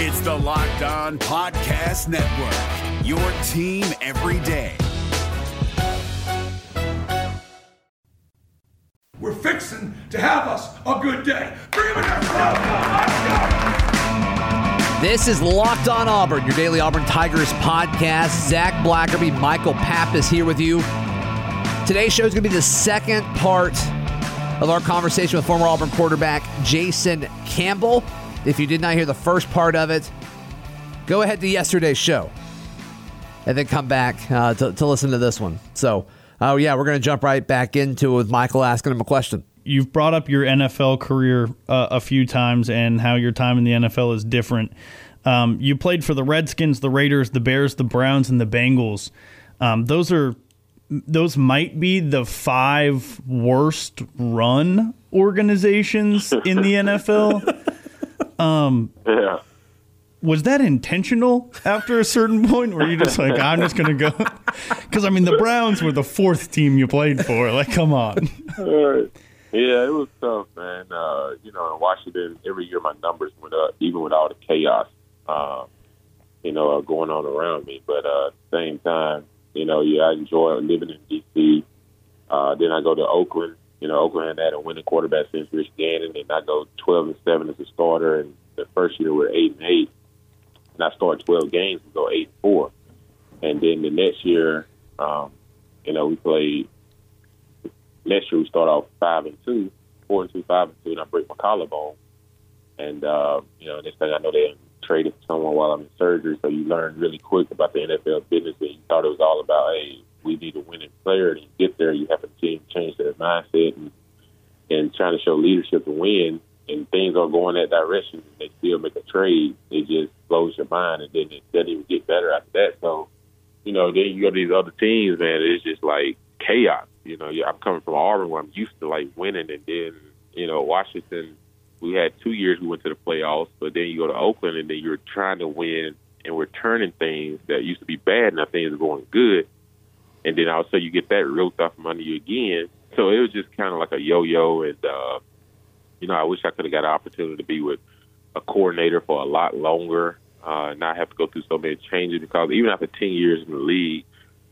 It's the Locked On Podcast Network, your team every day. We're fixing to have us a good day. Bring him in there. Let's go. This is Locked On Auburn, your daily Auburn Tigers podcast. Zac Blackerby, Michael Pappas here with you. Today's show is going to be the second part of our conversation with former Auburn quarterback Jason Campbell. If you did not hear the first part of it, go ahead to yesterday's show and then come back uh, to, to listen to this one. So, oh, yeah, we're going to jump right back into it with Michael asking him a question. You've brought up your NFL career uh, a few times and how your time in the NFL is different. Um, you played for the Redskins, the Raiders, the Bears, the Browns, and the Bengals. Um, those are those might be the five worst run organizations in the NFL. Um, Yeah. was that intentional after a certain point where you just like I'm just gonna go because I mean the Browns were the fourth team you played for like come on yeah, it was tough, man. Uh, you know, in Washington, every year my numbers went up, even with all the chaos, uh, you know, uh, going on around me. But uh, at the same time, you know, yeah, I enjoy living in D.C. Uh, then I go to Oakland. You know, Oakland had a winning quarterback since Rich Gannon, and I go 12 and seven as a starter. And the first year we're eight and eight, and I start 12 games and go eight and four. And then the next year, um, you know, we played next year we start off five and two, four and two, five and two, and I break my collarbone. And uh, you know, next thing I know, they traded someone while I'm in surgery. So you learn really quick about the NFL business, and you thought it was all about, hey, we need a winning player. And get there, you have to change, change their mindset and and trying to show leadership and win. And things are going that direction, and they still make a trade. It just blows your mind, and then it doesn't even get better after that. So, you know, then you go to these other teams, man. It's just like chaos. You know, I'm coming from Auburn where I'm used to like winning, and then you know Washington. We had two years we went to the playoffs, but then you go to Oakland, and then you're trying to win, and we're turning things that used to be bad, and now things are going good, and then also you get that ripped off from under you again. So it was just kind of like a yo-yo, and uh, you know, I wish I could have got an opportunity to be with a coordinator for a lot longer, uh, not have to go through so many changes. Because even after ten years in the league,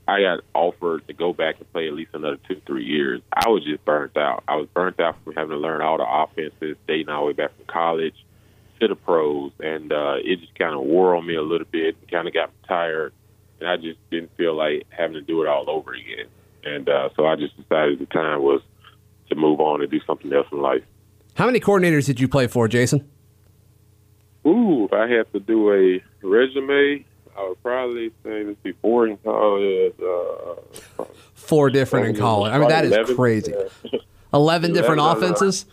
I got offered to go back and play at least another two, three years. I was just burnt out. I was burnt out from having to learn all the offenses, dating all the way back from college to the pros, and uh, it just kind of wore on me a little bit. Kind of got tired, and I just didn't feel like having to do it all over again. And uh, so I just decided the time was to move on and do something else in life. How many coordinators did you play for, Jason? Ooh, if I had to do a resume, I would probably say this before in college. Uh, Four different in college. I mean, that is 11, crazy. Yeah, 11 different 11, offenses?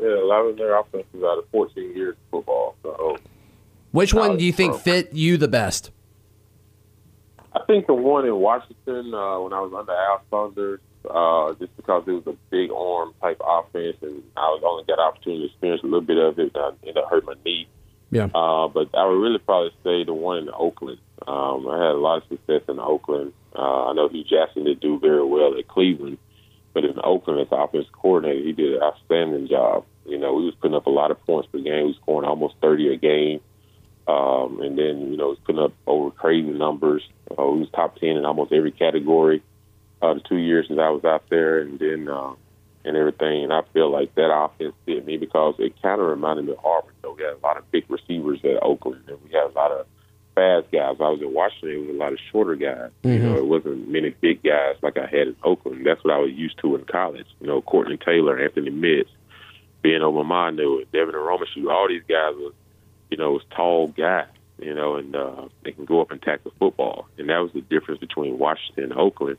yeah eleven their offenses out of fourteen years of football. So Which one do you think fit you the best? I think the one in Washington uh, when I was under Al Saunders, uh, just because it was a big arm type offense, and I was only got opportunity to experience a little bit of it, and it hurt my knee. Yeah. Uh, but I would really probably say the one in Oakland. Um, I had a lot of success in Oakland. Uh, I know Hue Jackson did do very well at Cleveland, but in Oakland as offensive coordinator, he did an outstanding job. You know, we was putting up a lot of points per game. We was scoring almost 30 a game. Um, and then, you know, was putting up over crazy numbers. Uh, we was top 10 in almost every category uh, the two years that I was out there. And then, uh, and everything. And I feel like that offense fit me because it kind of reminded me of Auburn. So we had a lot of big receivers at Oakland, and we had a lot of fast guys. I was in Washington, it was a lot of shorter guys. You know, it wasn't many big guys like I had in Oakland. That's what I was used to in college. You know, Courtney Taylor, Anthony Mix, Ben Obomanu, Devin Aromashodu, all these guys was, you know, tall guys. You know, and uh, they can go up and tackle football, and that was the difference between Washington and Oakland.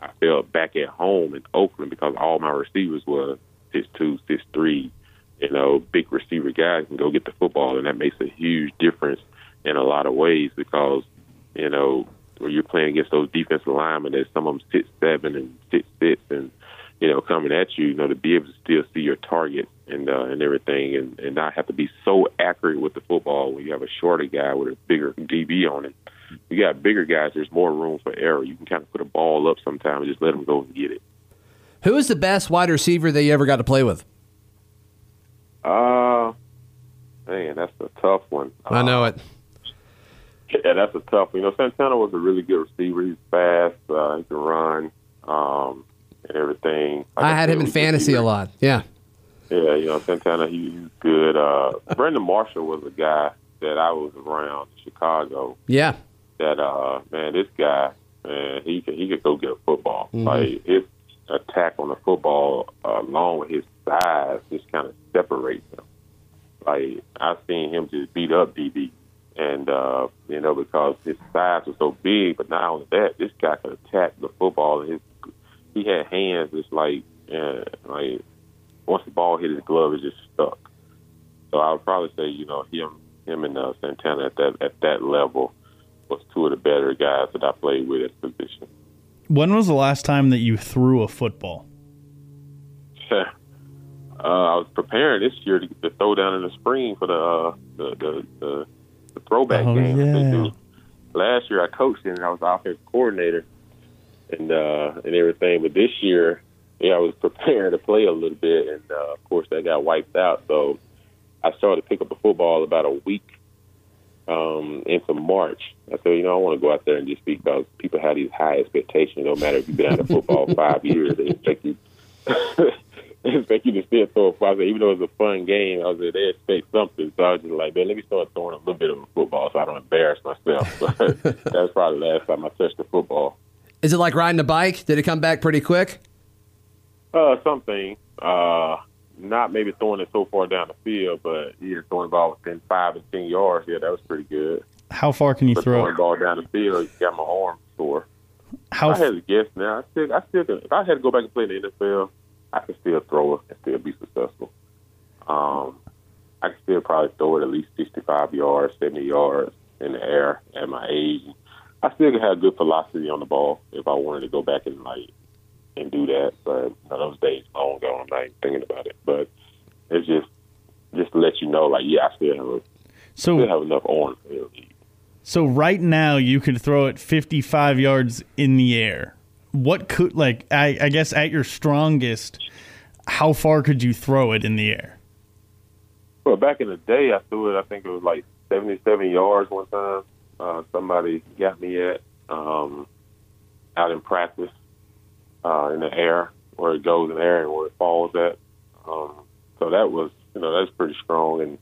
I felt back at home in Oakland because all my receivers were six two, six three, you know, big receiver guys can go get the football, and that makes a huge difference in a lot of ways because you know when you're playing against those defensive linemen, that some of them six seven and six six, and you know coming at you, you know to be able to still see your target and uh, and everything, and and not have to be so accurate with the football when you have a shorter guy with a bigger DB on it. You got bigger guys. There's more room for error. You can kind of put a ball up sometimes and just let them go and get it. Who is the best wide receiver that you ever got to play with? Uh, man, that's a tough one. I know it. Yeah, that's a tough one. You know, Santana was a really good receiver. He's fast. Uh, he can run um, and everything. Like I had him in fantasy a lot. Yeah. Yeah, you know, Santana, he, he's good. Uh, Brandon Marshall was a guy that I was around in Chicago. Yeah. That uh, man, this guy, man, he could he could go get a football. Mhm. Like his attack on the football, uh, along with his size, just kind of separates him. Like I've seen him just beat up DB, and uh, you know because his size was so big. But not only that, this guy could attack the football. His he had hands just like uh, like once the ball hit his glove, it just stuck. So I would probably say you know him him and uh, Santana at that at that level was two of the better guys that I played with at the position. When was the last time that you threw a football? uh, I was preparing this year to, to throw down in the spring for the uh, the, the, the the throwback Oh, game. yeah. Last year I coached and I was offensive coordinator and uh, and everything. But this year, yeah, I was preparing to play a little bit, and uh, of course that got wiped out. So I started to pick up the football about a week um, into March. I said, you know, I want to go out there and just because people have these high expectations. No matter if you've been out of football five years, they expect you. they expect you to still throw a football. Even though it was a fun game, I was like, they expect something. So I was just like, man, let me start throwing a little bit of a football so I don't embarrass myself. But that's probably the last time I touched the football. Is it like riding a bike? Did it come back pretty quick? Uh, something. Uh, not maybe throwing it so far down the field, but yeah, throwing the ball within five and ten yards. Yeah, that was pretty good. How far can you But throw throwing the ball down the field, you got my arm sore. How I had to guess now. I still, I still, could, if I had to go back and play in the NFL, I could still throw it and still be successful. Um, I could still probably throw it at least sixty-five yards, seventy yards in the air at my age. I still could have good velocity on the ball if I wanted to go back and like and do that. But you know, those days long gone. Not even thinking about it. But it's just just to let you know, like, yeah, I still have, a, still so have enough arm for the league. so right now you could throw it 55 yards in the air. What could like I, I guess at your strongest, how far could you throw it in the air? Well, back in the day, I threw it. I think it was like seventy-seven yards one time. Uh, somebody got me at um, out in practice uh, in the air, where it goes in the air and where it falls at. Um, so that was, you know, that's pretty strong. And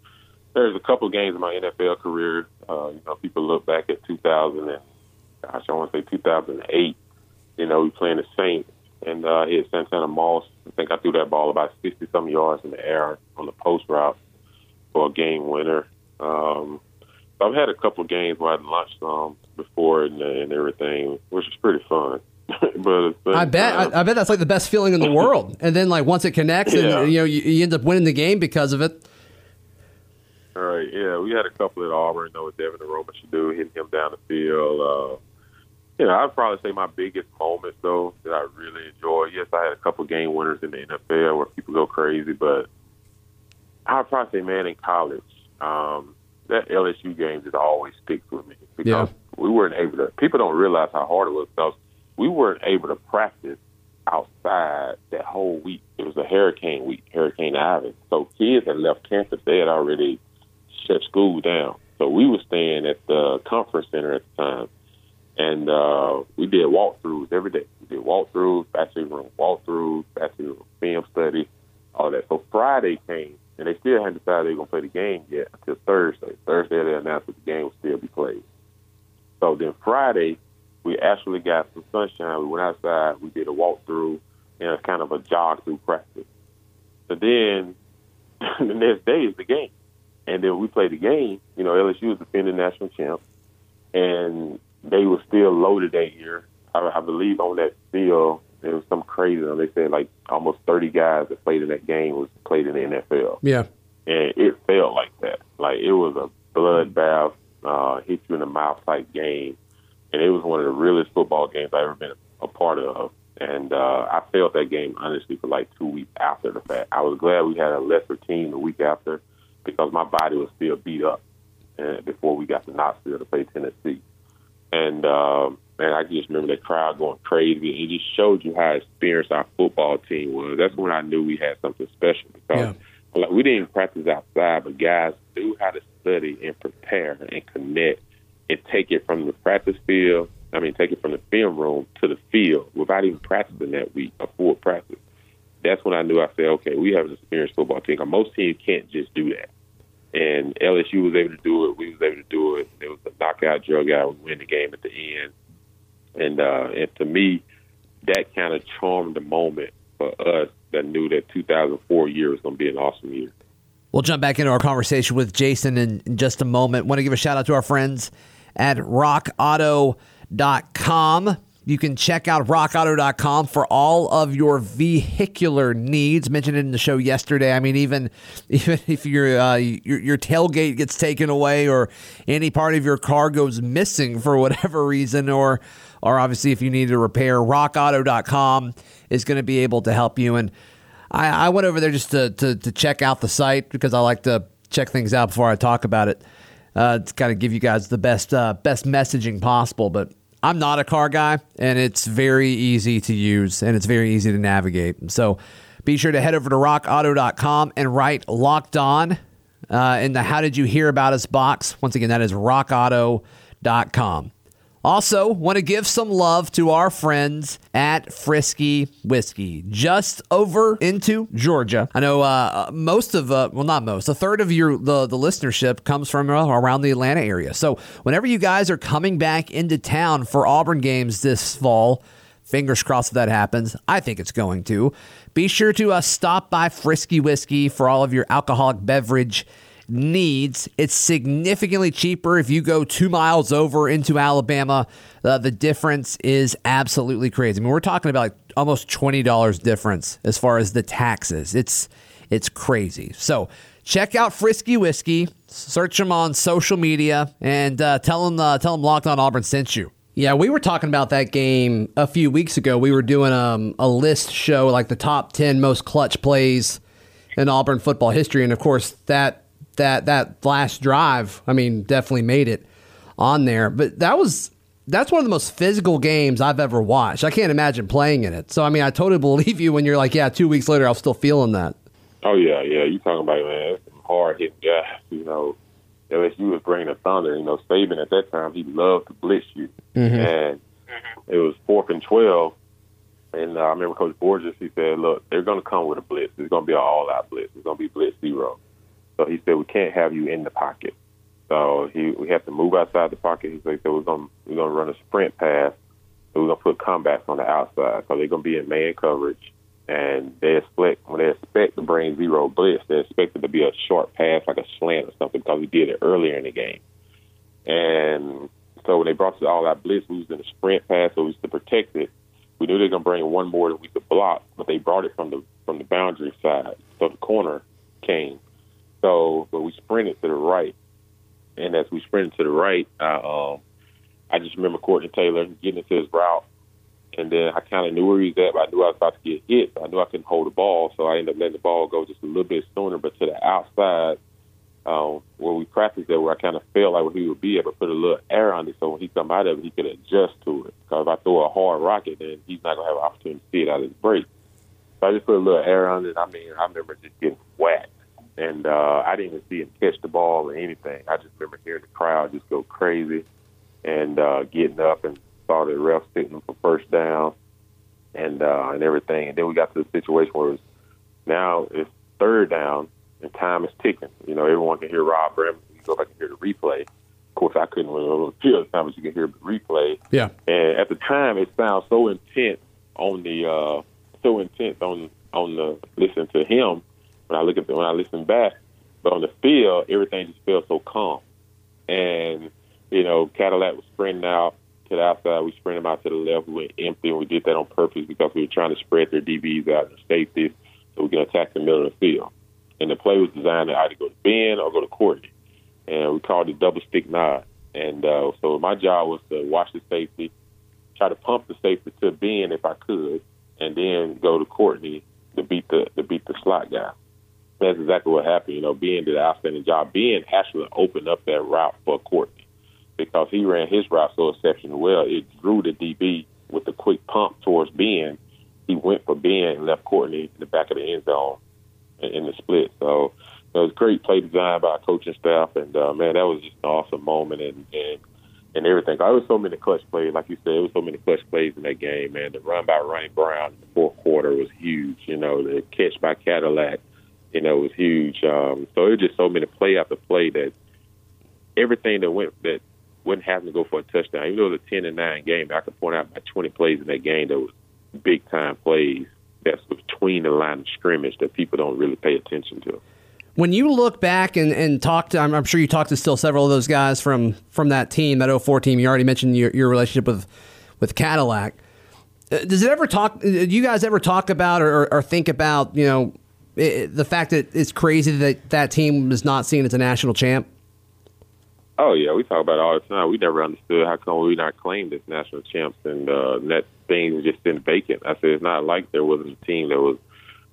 there's a couple games in my NFL career. Uh, you know, people look back at 2000 and gosh, I want to say 2008. You know, we playing the Saints, and uh, hit Santana Moss. I think I threw that ball about 60 some yards in the air on the post route for a game winner. Um, so I've had a couple of games where I launched um, before and, and everything, which is pretty fun. but, I bet. uh, I, I bet that's like the best feeling in the world. And then like once it connects, Yeah. and you know you, you end up winning the game because of it. All right, yeah, we had a couple at Auburn. Know what Devin Aroma should do, hitting him down the field. Uh, you know, I'd probably say my biggest moments though that I really enjoy. Yes, I had a couple game winners in the NFL where people go crazy, but I'd probably say, man, in college, um, that LSU game just always sticks with me because Yeah. we weren't able to. People don't realize how hard it was because we weren't able to practice outside that whole week. It was a hurricane week, Hurricane Ivan. So kids had left campus. They had already shut school down. So we were staying at the conference center at the time, and uh, we did walkthroughs every day. We did walkthroughs, faculty room walkthroughs, faculty room film study, all that. So Friday came, and they still hadn't decided they were going to play the game yet until Thursday. Thursday they announced that the game would still be played. So then Friday, we actually got some sunshine. We went outside. We did a walkthrough and a kind of a jog through practice. So then the next day is the game. And then we played the game. You know, LSU was defending national champs, and they were still loaded that year. I, I believe on that field there was some crazy. They said like almost 30 guys that played in that game was played in the NFL Yeah. and it felt like that. Like it was a bloodbath, uh, hit you in the mouth type game, and it was one of the realest football games I ever been a part of. And uh, I felt that game honestly for like two weeks after the fact. I was glad we had a lesser team the week after because my body was still beat up uh, before we got to Knoxville to play Tennessee. And um, man, I just remember that crowd going crazy. It just showed you how experienced our football team was. That's when I knew we had something special because Yeah. like we didn't practice outside, but guys knew knew how to study and prepare and connect and take it from the practice field. I mean, take it from the film room to the field without even practicing that week, a full practice. That's when I knew I said, okay, we have an experienced football team. Most teams can't just do that. And LSU was able to do it. We was able to do it. It was a knockout, drug out. We win the game at the end. And uh, and to me, that kind of charmed the moment for us that knew that 2004 year was going to be an awesome year. We'll jump back into our conversation with Jason in, in just a moment. Want to give a shout out to our friends at rockauto.com. You can check out rockauto.com for all of your vehicular needs. Mentioned it in the show yesterday. I mean, even even if your uh, your, your tailgate gets taken away or any part of your car goes missing for whatever reason, or or obviously if you need a repair, rockauto.com is going to be able to help you. And I, I went over there just to, to to check out the site because I like to check things out before I talk about it. Uh, to kind of give you guys the best uh, best messaging possible, but I'm not a car guy, and it's very easy to use and it's very easy to navigate. So be sure to head over to rockauto.com and write locked on uh, in the How Did You Hear About Us box. Once again, that is rockauto.com. Also, want to give some love to our friends at Frisky Whiskey, just over into Georgia. I know uh, most of, uh, well, not most, a third of your the, the listenership comes from around the Atlanta area. So, whenever you guys are coming back into town for Auburn games this fall, fingers crossed if that happens. I think it's going to. Be sure to uh, stop by Frisky Whiskey for all of your alcoholic beverage needs. It's significantly cheaper if you go two miles over into Alabama. Uh, the difference is absolutely crazy. I mean, we're talking about like almost twenty dollars difference as far as the taxes. It's it's crazy. So check out Frisky Whiskey. Search them on social media and uh, tell them uh, tell them Locked On Auburn sent you. Yeah, we were talking about that game a few weeks ago. We were doing um, a list show, like the top ten most clutch plays in Auburn football history, and of course that that that last drive, I mean, definitely made it on there. But that was that's one of the most physical games I've ever watched. I can't imagine playing in it. So I mean, I totally believe you when you're like, yeah, two weeks later, I'm still feeling that. Oh yeah, yeah. You talking about man, some hard hitting guys. You know, LSU was bringing the thunder. You know, Saban at that time he loved to blitz you, Mm-hmm. and it was fourth and twelve. And uh, I remember Coach Borges. He said, "Look, they're going to come with a blitz. It's going to be an all-out blitz. It's going to be blitz zero. So he said we can't have you in the pocket. So he we have to move outside the pocket. He said so we're gonna we're gonna run a sprint pass. And we're gonna put combats on the outside. So they're gonna be in man coverage, and they expect when they expect to bring zero blitz, they expect it to be a short pass like a slant or something because we did it earlier in the game. And so when they brought us all that blitz, we was in a sprint pass, so we was to protect it. We knew they were gonna bring one more that we could block, but they brought it from the from the boundary side, so the corner came. So, but we sprinted to the right, and as we sprinted to the right, I, um, I just remember Courtney Taylor getting into his route, and then I kind of knew where he was at, but I knew I was about to get hit. I knew I couldn't hold the ball, so I ended up letting the ball go just a little bit sooner, but to the outside, um, where we practiced there, where I kind of felt like where he would be able to put a little air on it, so when he come out of it, he could adjust to it. Because if I throw a hard rocket, then he's not gonna have an opportunity to see it out of his break. So I just put a little air on it. I mean, I remember just getting whacked and uh, I didn't even see him catch the ball or anything. I just remember hearing the crowd just go crazy and uh, getting up and saw the ref sitting for first down and uh, and everything. And then we got to the situation where it's now it's third down and time is ticking. You know, everyone can hear Rod Bramblett. You go back and hear the replay. Of course, I couldn't really feel the time, but you can hear the replay. Yeah. And at the time, it sounds so intense on the uh, so intense on on the listening to him when I look at when I listen back. But on the field, everything just felt so calm. And you know, Cadillac was sprinting out to the outside. We sprinted them out to the left. We went empty, and we did that on purpose because we were trying to spread their DBs out and safeties so we can attack the middle of the field. And the play was designed to either go to Ben or go to Courtney. And we called it double stick nod. And uh, so my job was to watch the safety, try to pump the safety to Ben if I could, and then go to Courtney to beat the to beat the slot guy. That's exactly what happened. You know, Ben did an outstanding job. Ben actually opened up that route for Courtney because he ran his route so exceptionally well. It drew the DB with the quick pump towards Ben. He went for Ben and left Courtney in the back of the end zone in, the split. So it was great play design by coaching staff, and uh, man, that was just an awesome moment and and and everything. There was so many clutch plays, like you said, there was so many clutch plays in that game, man. The run by Ronnie Brown in the fourth quarter was huge. You know, the catch by Cadillac, you know, was huge. Um, so it was just so many play after play that everything that went that wouldn't have to go for a touchdown. Even though it was a ten and nine game, I could point out about twenty plays in that game that was big time plays that's between the line of scrimmage that people don't really pay attention to. When you look back and, and talk to, I'm, I'm sure you talked to still several of those guys from from that team, that 04 team. You already mentioned your, your relationship with with Cadillac. Uh, Does it ever talk? Do you guys ever talk about or, or think about you know i the fact that it's crazy that that team is not seen as a national champ? Oh yeah, we talk about it all the time. We never understood how come we not claimed as national champs, and uh, that thing was just sitting vacant. I said it's not like there wasn't a team that was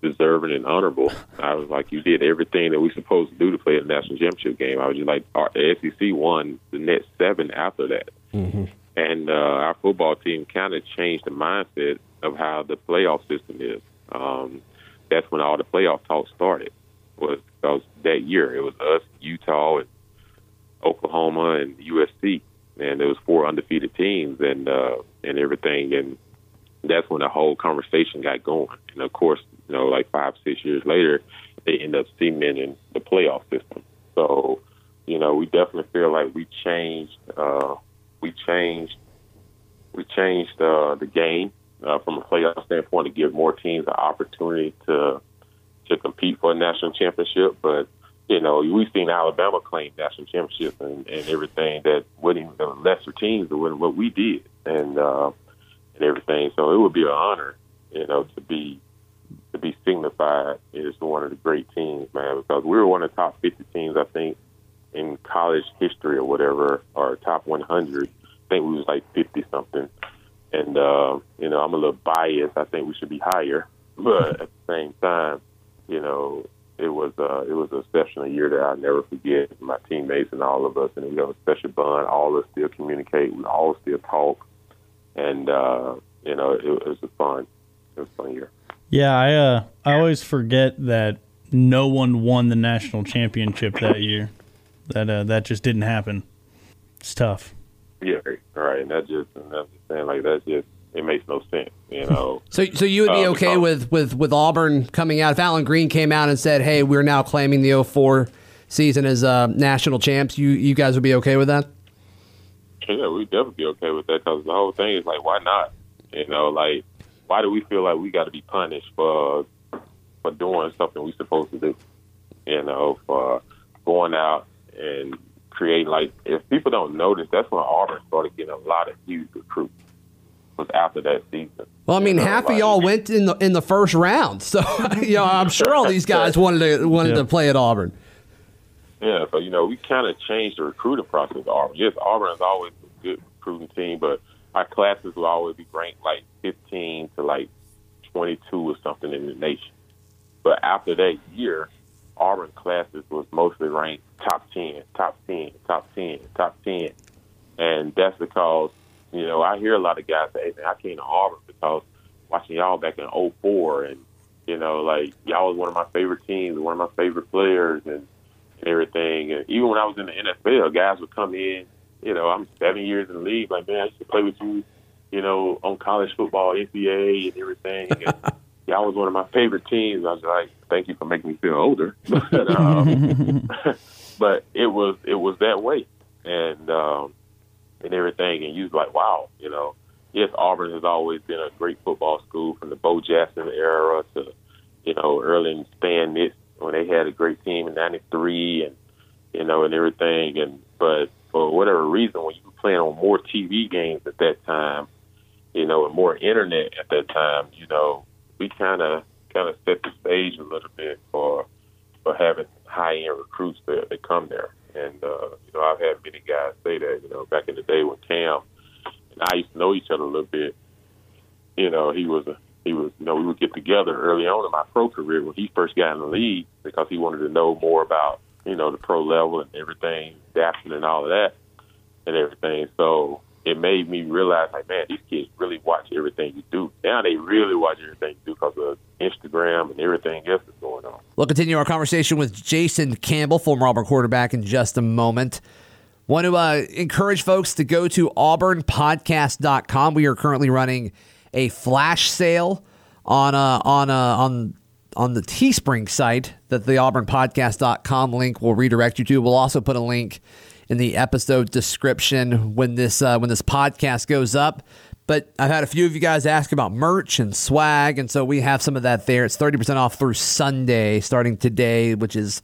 deserving and honorable. I was like, you did everything that we supposed to do to play a national championship game. I was just like, our the SEC won the next seven after that, and uh, our football team kind of changed the mindset of how the playoff system is. Um, that's when all the playoff talk started. Was because that year it was us, Utah, and Oklahoma and USC, and there was four undefeated teams and uh, and everything, and that's when the whole conversation got going. And of course, you know, like five six years later, they end up cementing the playoff system. So, you know, we definitely feel like we changed. Uh, we changed. We changed uh, the game uh, from a playoff standpoint to give more teams an opportunity to to compete for a national championship, but you know, we've seen Alabama claim national championship and, and everything that wasn't even lesser teams than what we did and uh, and everything. So it would be an honor, you know, to be to be signified as one of the great teams, man, because we were one of the top 50 teams, I think, in college history or whatever, or top 100. I think we was like 50 something. And, uh, you know, I'm a little biased. I think we should be higher. But at the same time, you know, it was uh, it was an exceptional year that I'll never forget. My teammates and all of us, and we have a special bond. All of us still communicate. We all still talk, and uh, you know, it, it was a fun, it was a fun year. Yeah, I uh, I always forget that no one won the national championship that year. That uh, that just didn't happen. It's tough. Yeah, right. And that just, and I'm just saying, like that just, it makes no sense, you know. So, so you would be Uh, okay with, with, with Auburn coming out? If Allen Greene came out and said, "Hey, we're now claiming the 04 season as uh, national champs," you you guys would be okay with that? Yeah, we'd definitely be okay with that because the whole thing is like, why not? You know, like, why do we feel like we got to be punished for for doing something we're supposed to do? You know, for going out and creating like, if people don't notice, that's when Auburn started getting a lot of huge recruits. Was after that season. Well, I mean, You know, half of y'all went in the in the first round, so you know I'm sure all these guys wanted to wanted Yeah. to play at Auburn. Yeah, so you know, we kind of changed the recruiting process at Auburn. Yes, Auburn is always a good recruiting team, but our classes will always be ranked like 15 to like 22 or something in the nation. But after that year, Auburn classes was mostly ranked top 10, top 10, top 10, top 10. And that's because, you know, I hear a lot of guys say, hey, man, I came to Auburn because watching y'all back in 04 and, you know, like y'all was one of my favorite teams, one of my favorite players and, and everything. And even when I was in the NFL, guys would come in, you know, I'm seven years in the league, like, man, I used to play with you, you know, on college football, NCAA and everything. And y'all was one of my favorite teams. I was like, thank you for making me feel older. but, um, but it was it was that way. And um and everything and you was like, wow, you know, yes, Auburn has always been a great football school from the Bo Jackson era to, you know, early in Stan Nitz when they had a great team in '93 and you know and everything. And but for whatever reason, when you were playing on more TV games at that time, you know, and more internet at that time, you know, we kind of kind of set the stage a little bit for for having high end recruits that that come there. And uh, you know, I've had many guys say that. You know, back in the day when Cam and I used to know each other a little bit. You know, he was a he was you know we would get together early on in my pro career when he first got in the league because he wanted to know more about you know the pro level and everything, adapting and all of that and everything. So it made me realize, like, man, these kids really watch everything you do. Now they really watch everything you do because of Instagram and everything else that's going on. We'll continue our conversation with Jason Campbell, former Auburn quarterback, in just a moment. Want to uh, encourage folks to go to auburnpodcast.com. We are currently running a flash sale on uh, on uh, on on the Teespring site that the auburnpodcast.com link will redirect you to. We'll also put a link in the episode description when this uh, when this podcast goes up. But I've had a few of you guys ask about merch and swag, and so we have some of that there. It's thirty percent off through Sunday, starting today, which is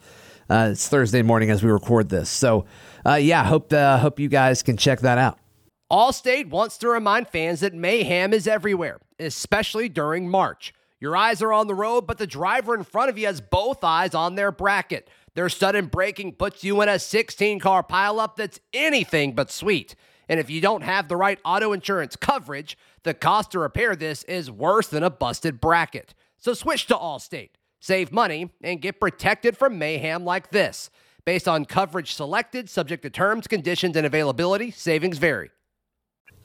uh, it's Thursday morning as we record this. So uh, yeah, hope uh, hope you guys can check that out. Allstate wants to remind fans that mayhem is everywhere, especially during March. Your eyes are on the road, but the driver in front of you has both eyes on their bracket. Their sudden braking puts you in a 16 car pileup that's anything but sweet. And if you don't have the right auto insurance coverage, the cost to repair this is worse than a busted bracket. So switch to Allstate, save money, and get protected from mayhem like this. Based on coverage selected, subject to terms, conditions, and availability, savings vary.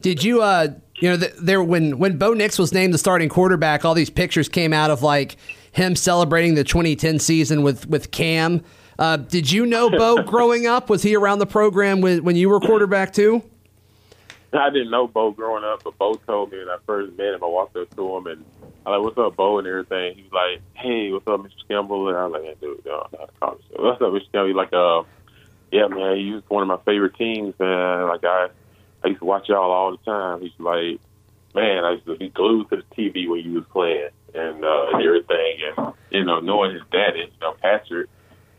Did you, uh, you know, th- there when when Bo Nix was named the starting quarterback, all these pictures came out of like him celebrating the 2010 season with with Cam. Uh, did you know Bo growing up? Was he around the program when when you were quarterback too? I didn't know Bo growing up, but Bo told me when I first met him. I walked up to him and I like, "What's up, Bo?" and everything. He was like, "Hey, what's up, Mr. Campbell?" And I was like, hey, "Dude, no, what's up, Mr. Campbell? He's like, "Uh, yeah, man, he was one of my favorite teams, man. Like I." I used to watch y'all all the time. He's like, man, I used to be glued to the TV when you was playing and uh, and everything. And you know, knowing his daddy, you know, Patrick,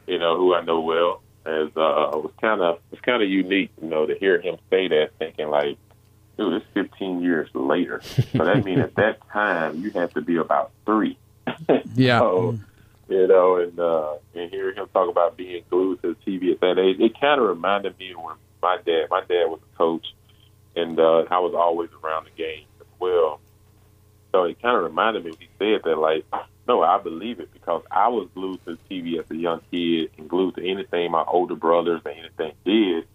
you know, who I know well, as uh, was kind of it's kind of unique, you know, to hear him say that, thinking like, dude, it's 15 years later. so that means at that time you had to be about three. Yeah. so, you know, and uh, and hear him talk about being glued to the TV at that age, it kind of reminded me of when my dad, my dad was a coach and uh, I was always around the game as well. So it kind of reminded me when he said that, like, no, I believe it because I was glued to TV as a young kid and glued to anything my older brothers and anything did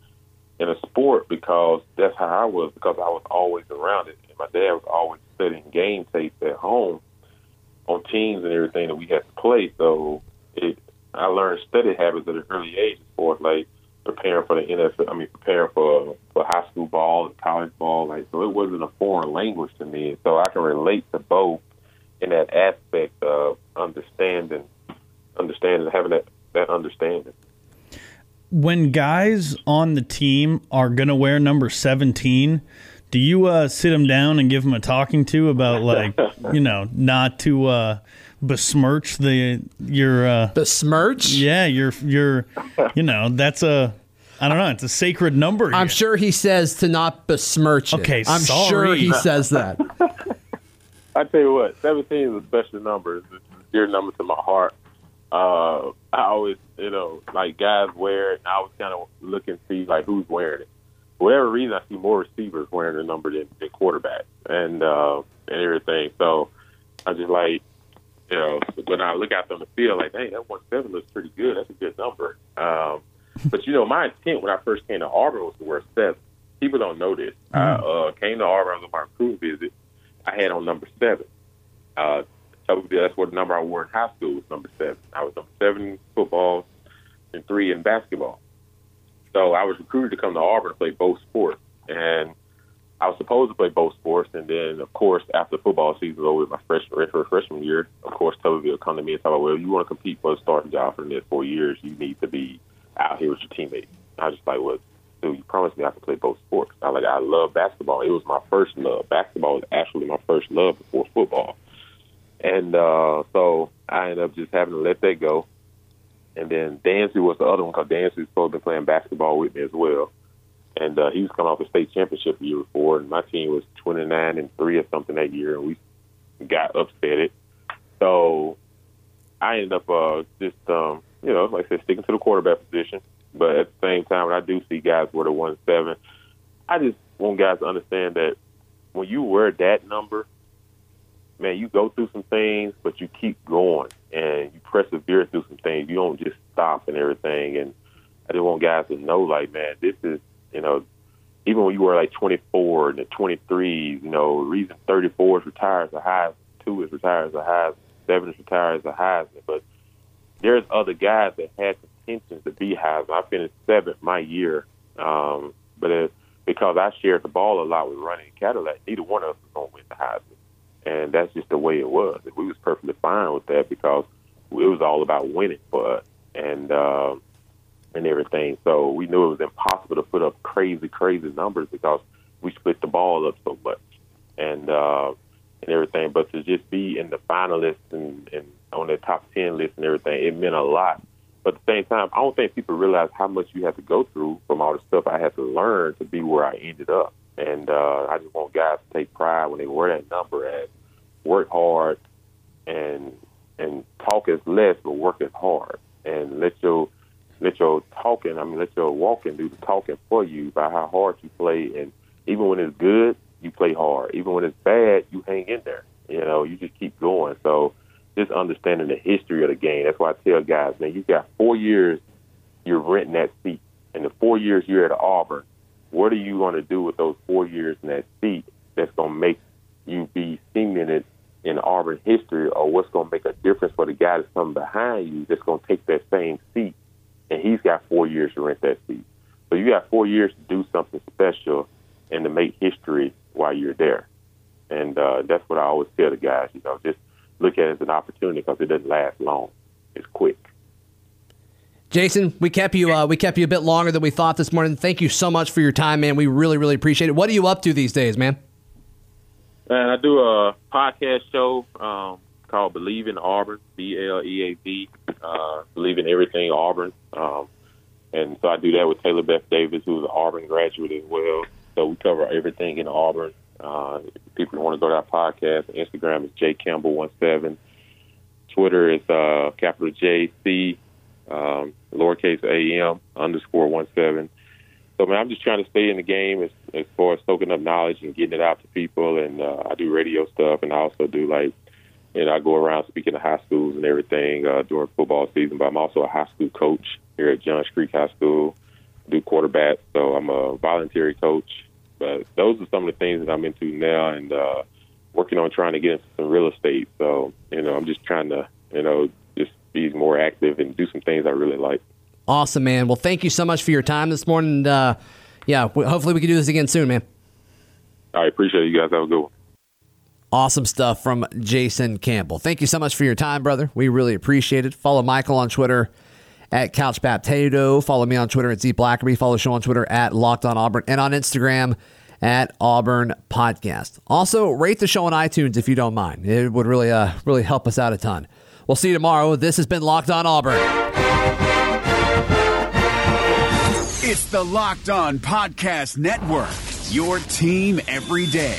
in a sport because that's how I was because I was always around it. And my dad was always studying game tapes at home on teams and everything that we had to play. So it, I learned study habits at an early age as like preparing for the NFL. I mean, preparing for for high school ball and college ball. Like, so it wasn't a foreign language to me. So I can relate to both in that aspect of understanding, understanding, having that that understanding. When guys on the team are gonna wear number seventeen. Do you uh, sit them down and give them a talking to about like you know not to uh, besmirch the your uh, Besmirch? yeah your your you know that's a I don't know it's a sacred number. I'm here. sure he says to not besmirch it. Okay, I'm sorry. sure he says that. I tell you what, seventeen is a special number. It's a dear number to my heart. Uh, I always, you know, like guys wear it, and I was kind of looking to see like who's wearing it. For whatever reason, I see more receivers wearing the number than, than quarterbacks and uh, and everything. So I just like, you know, when I look out on the field, like, hey, that one seven looks pretty good. That's a good number. Um, but you know, my intent when I first came to Auburn was to wear seven. People don't know this. I uh, came to Auburn on my recruit visit. I had on number seven. Uh, that's what number I wore in high school was number seven. I was number seven in football and three in basketball. So I was recruited to come to Auburn to play both sports, and I was supposed to play both sports. And then, of course, after football season was over my freshman for freshman year, of course, Tuberville come to me and talk about, well, you want to compete for a starting job for the next four years, you need to be out here with your teammates. I was just like, well, dude, you promised me I could play both sports. I like, I love basketball. It was my first love. Basketball was actually my first love before football. And uh, so I ended up just having to let that go. And then Dancy was the other one because Dancy was supposed to be playing basketball with me as well. And uh, he was coming off a state championship the year before, and my team was 29 and three or something that year, and we got upset. So I ended up uh, just, um, you know, like I said, sticking to the quarterback position. But at the same time, when I do see guys wear the one seven, I just want guys to understand that when you wear that number, man, you go through some things, but you keep going and you persevere through some things. You don't just stop and everything. And I just want guys to know, like, man, this is, you know, even when you were like 24 and the 23, you know, reason 34 is retired as a Heisman, two is retired as a Heisman, seven is retired as a Heisman. But there's other guys that had intentions to be Heisman. I finished seventh my year, um, but it, because I shared the ball a lot with Ronnie Cadillac, neither one of us was going to win the Heisman, and that's just the way it was. We was perfectly fine with that because it was all about winning for us, and. Uh, and everything. So we knew it was impossible to put up crazy, crazy numbers because we split the ball up so much and uh, and everything. But to just be in the finalists and, and on the top ten list and everything, it meant a lot. But at the same time, I don't think people realize how much you have to go through from all the stuff I had to learn to be where I ended up. And uh, I just want guys to take pride when they wear that number and work hard and and talk as less but work as hard and let your let your talking, I mean, let your walking do the talking for you by how hard you play. And even when it's good, you play hard. Even when it's bad, you hang in there. You know, you just keep going. So just understanding the history of the game. That's why I tell guys, man, you got four years you're renting that seat. And the four years you're at Auburn, what are you going to do with those four years in that seat that's going to make you be cemented in Auburn history or what's going to make a difference for the guy that's coming behind you that's going to take that same seat and he's got four years to rent that seat. So you got four years to do something special and to make history while you're there. And uh, that's what I always tell the guys. You know, just look at it as an opportunity because it doesn't last long. It's quick. Jason, we kept you uh, we kept you a bit longer than we thought this morning. Thank you so much for your time, man. We really really appreciate it. What are you up to these days, man? And I do a podcast show um, called Bleav in Auburn, B L E A V, uh, Believe in Everything Auburn. Um, and so I do that with Taylor Beth Davis, who's an Auburn graduate as well. So we cover everything in Auburn. Uh, people want to go to our podcast, Instagram is J Campbell seven. Twitter is uh, capital J C, um, lowercase A M underscore one seven. So man, I'm just trying to stay in the game as, as far as soaking up knowledge and getting it out to people. And uh, I do radio stuff, and I also do like and I go around speaking to high schools and everything uh, during football season. But I'm also a high school coach here at Johns Creek High School. I do quarterback, so I'm a voluntary coach. But those are some of the things that I'm into now, and uh, working on trying to get into some real estate. So you know, I'm just trying to you know just be more active and do some things I really like. Awesome, man. Well, thank you so much for your time this morning. And, uh, yeah, hopefully we can do this again soon, man. I appreciate it. You guys have a good one. Awesome stuff from Jason Campbell. Thank you so much for your time, brother. We really appreciate it. Follow Michael on Twitter at Couch Potato. Follow me on Twitter at Z Blackerby. Follow the show on Twitter at Locked On Auburn and on Instagram at Auburn Podcast. Also, rate the show on iTunes if you don't mind. It would really, uh, really help us out a ton. We'll see you tomorrow. This has been Locked On Auburn. It's the Locked On Podcast Network. Your team every day.